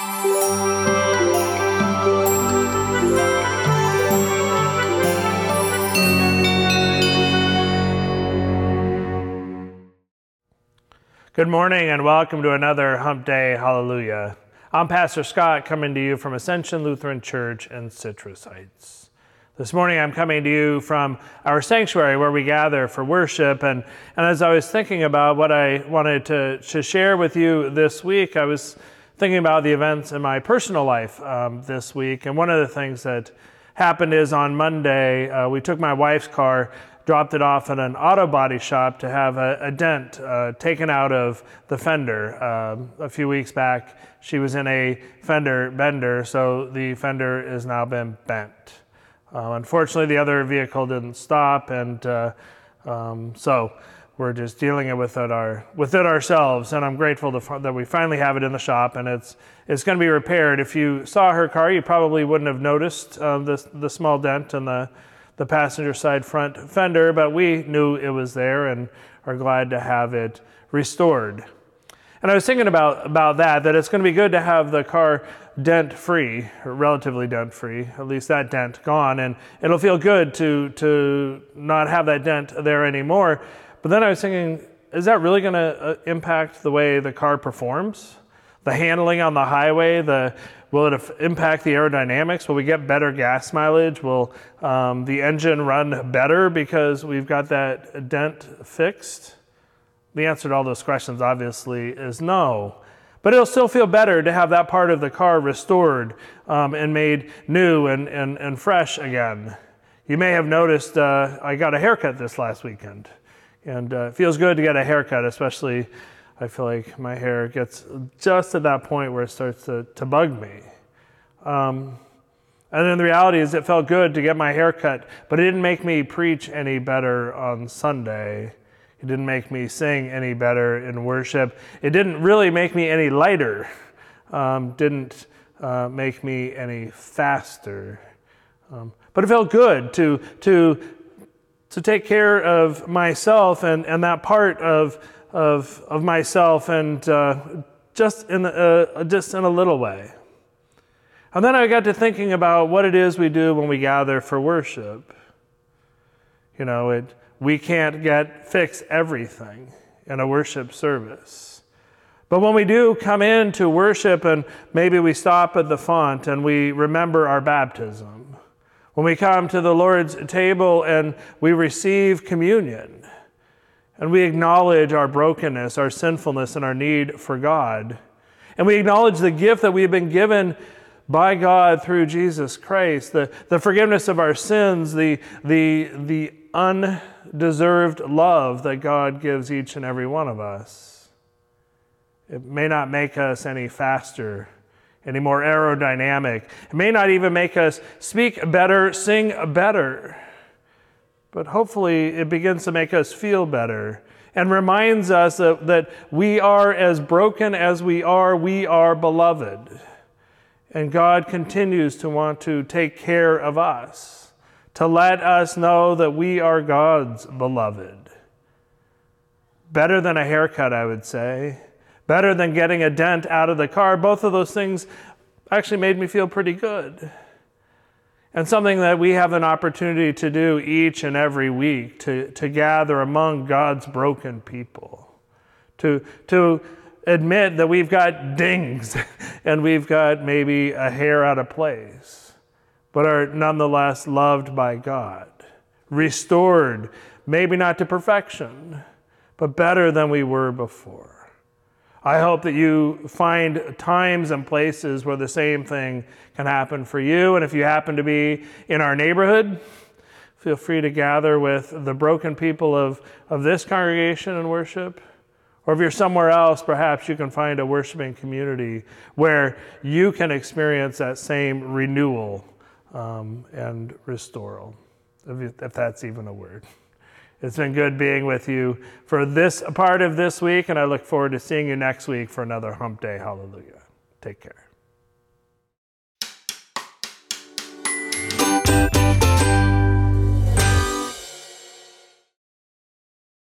Good morning and welcome to another Hump Day Hallelujah. I'm Pastor Scott coming to you from Ascension Lutheran Church in Citrus Heights. This morning I'm coming to you from our sanctuary where we gather for worship. And, and as I was thinking about what I wanted to, to share with you this week, I was thinking about the events in my personal life um, this week. And one of the things that happened is on Monday, uh, we took my wife's car dropped it off at an auto body shop to have a, a dent uh, taken out of the fender. Um, a few weeks back, she was in a fender bender, so the fender has now been bent. Uh, unfortunately, the other vehicle didn't stop, and uh, um, so we're just dealing it with it, our, with it ourselves. And I'm grateful to, that we finally have it in the shop, and it's it's going to be repaired. If you saw her car, you probably wouldn't have noticed uh, the the small dent in the the passenger side front fender, but we knew it was there and are glad to have it restored. And I was thinking about, about that, that it's going to be good to have the car dent free, relatively dent free, at least that dent gone. And it'll feel good to, to not have that dent there anymore. But then I was thinking, is that really going to uh, impact the way the car performs? The handling on the highway, the Will it impact the aerodynamics? Will we get better gas mileage? Will um, the engine run better because we've got that dent fixed? The answer to all those questions obviously is no. But it'll still feel better to have that part of the car restored um, and made new and, and, and fresh again. You may have noticed uh, I got a haircut this last weekend. And uh, it feels good to get a haircut, especially I feel like my hair gets just at that point where it starts to, to bug me. Um, and then the reality is, it felt good to get my hair cut, but it didn't make me preach any better on Sunday. It didn't make me sing any better in worship. It didn't really make me any lighter. Um, didn't uh, make me any faster. Um, but it felt good to, to, to take care of myself and, and that part of of, of myself and uh, just, in, uh, just in a little way. And then I got to thinking about what it is we do when we gather for worship. You know, it, we can't get fix everything in a worship service. But when we do come in to worship and maybe we stop at the font and we remember our baptism, when we come to the Lord's table and we receive communion, and we acknowledge our brokenness, our sinfulness, and our need for God. And we acknowledge the gift that we have been given by God through Jesus Christ, the, the forgiveness of our sins, the, the, the undeserved love that God gives each and every one of us. It may not make us any faster, any more aerodynamic. It may not even make us speak better, sing better but hopefully it begins to make us feel better and reminds us that, that we are as broken as we are, we are beloved. And God continues to want to take care of us, to let us know that we are God's beloved. Better than a haircut, I would say. Better than getting a dent out of the car. Both of those things actually made me feel pretty good and something that we have an opportunity to do each and every week to, to gather among God's broken people, to, to admit that we've got dings and we've got maybe a hair out of place, but are nonetheless loved by God, restored, maybe not to perfection, but better than we were before. I hope that you find times and places where the same thing can happen for you. And if you happen to be in our neighborhood, feel free to gather with the broken people of, of this congregation and worship. Or if you're somewhere else, perhaps you can find a worshiping community where you can experience that same renewal um, and restoral, if, if that's even a word. It's been good being with you for this part of this week, and I look forward to seeing you next week for another Hump Day. Hallelujah. Take care.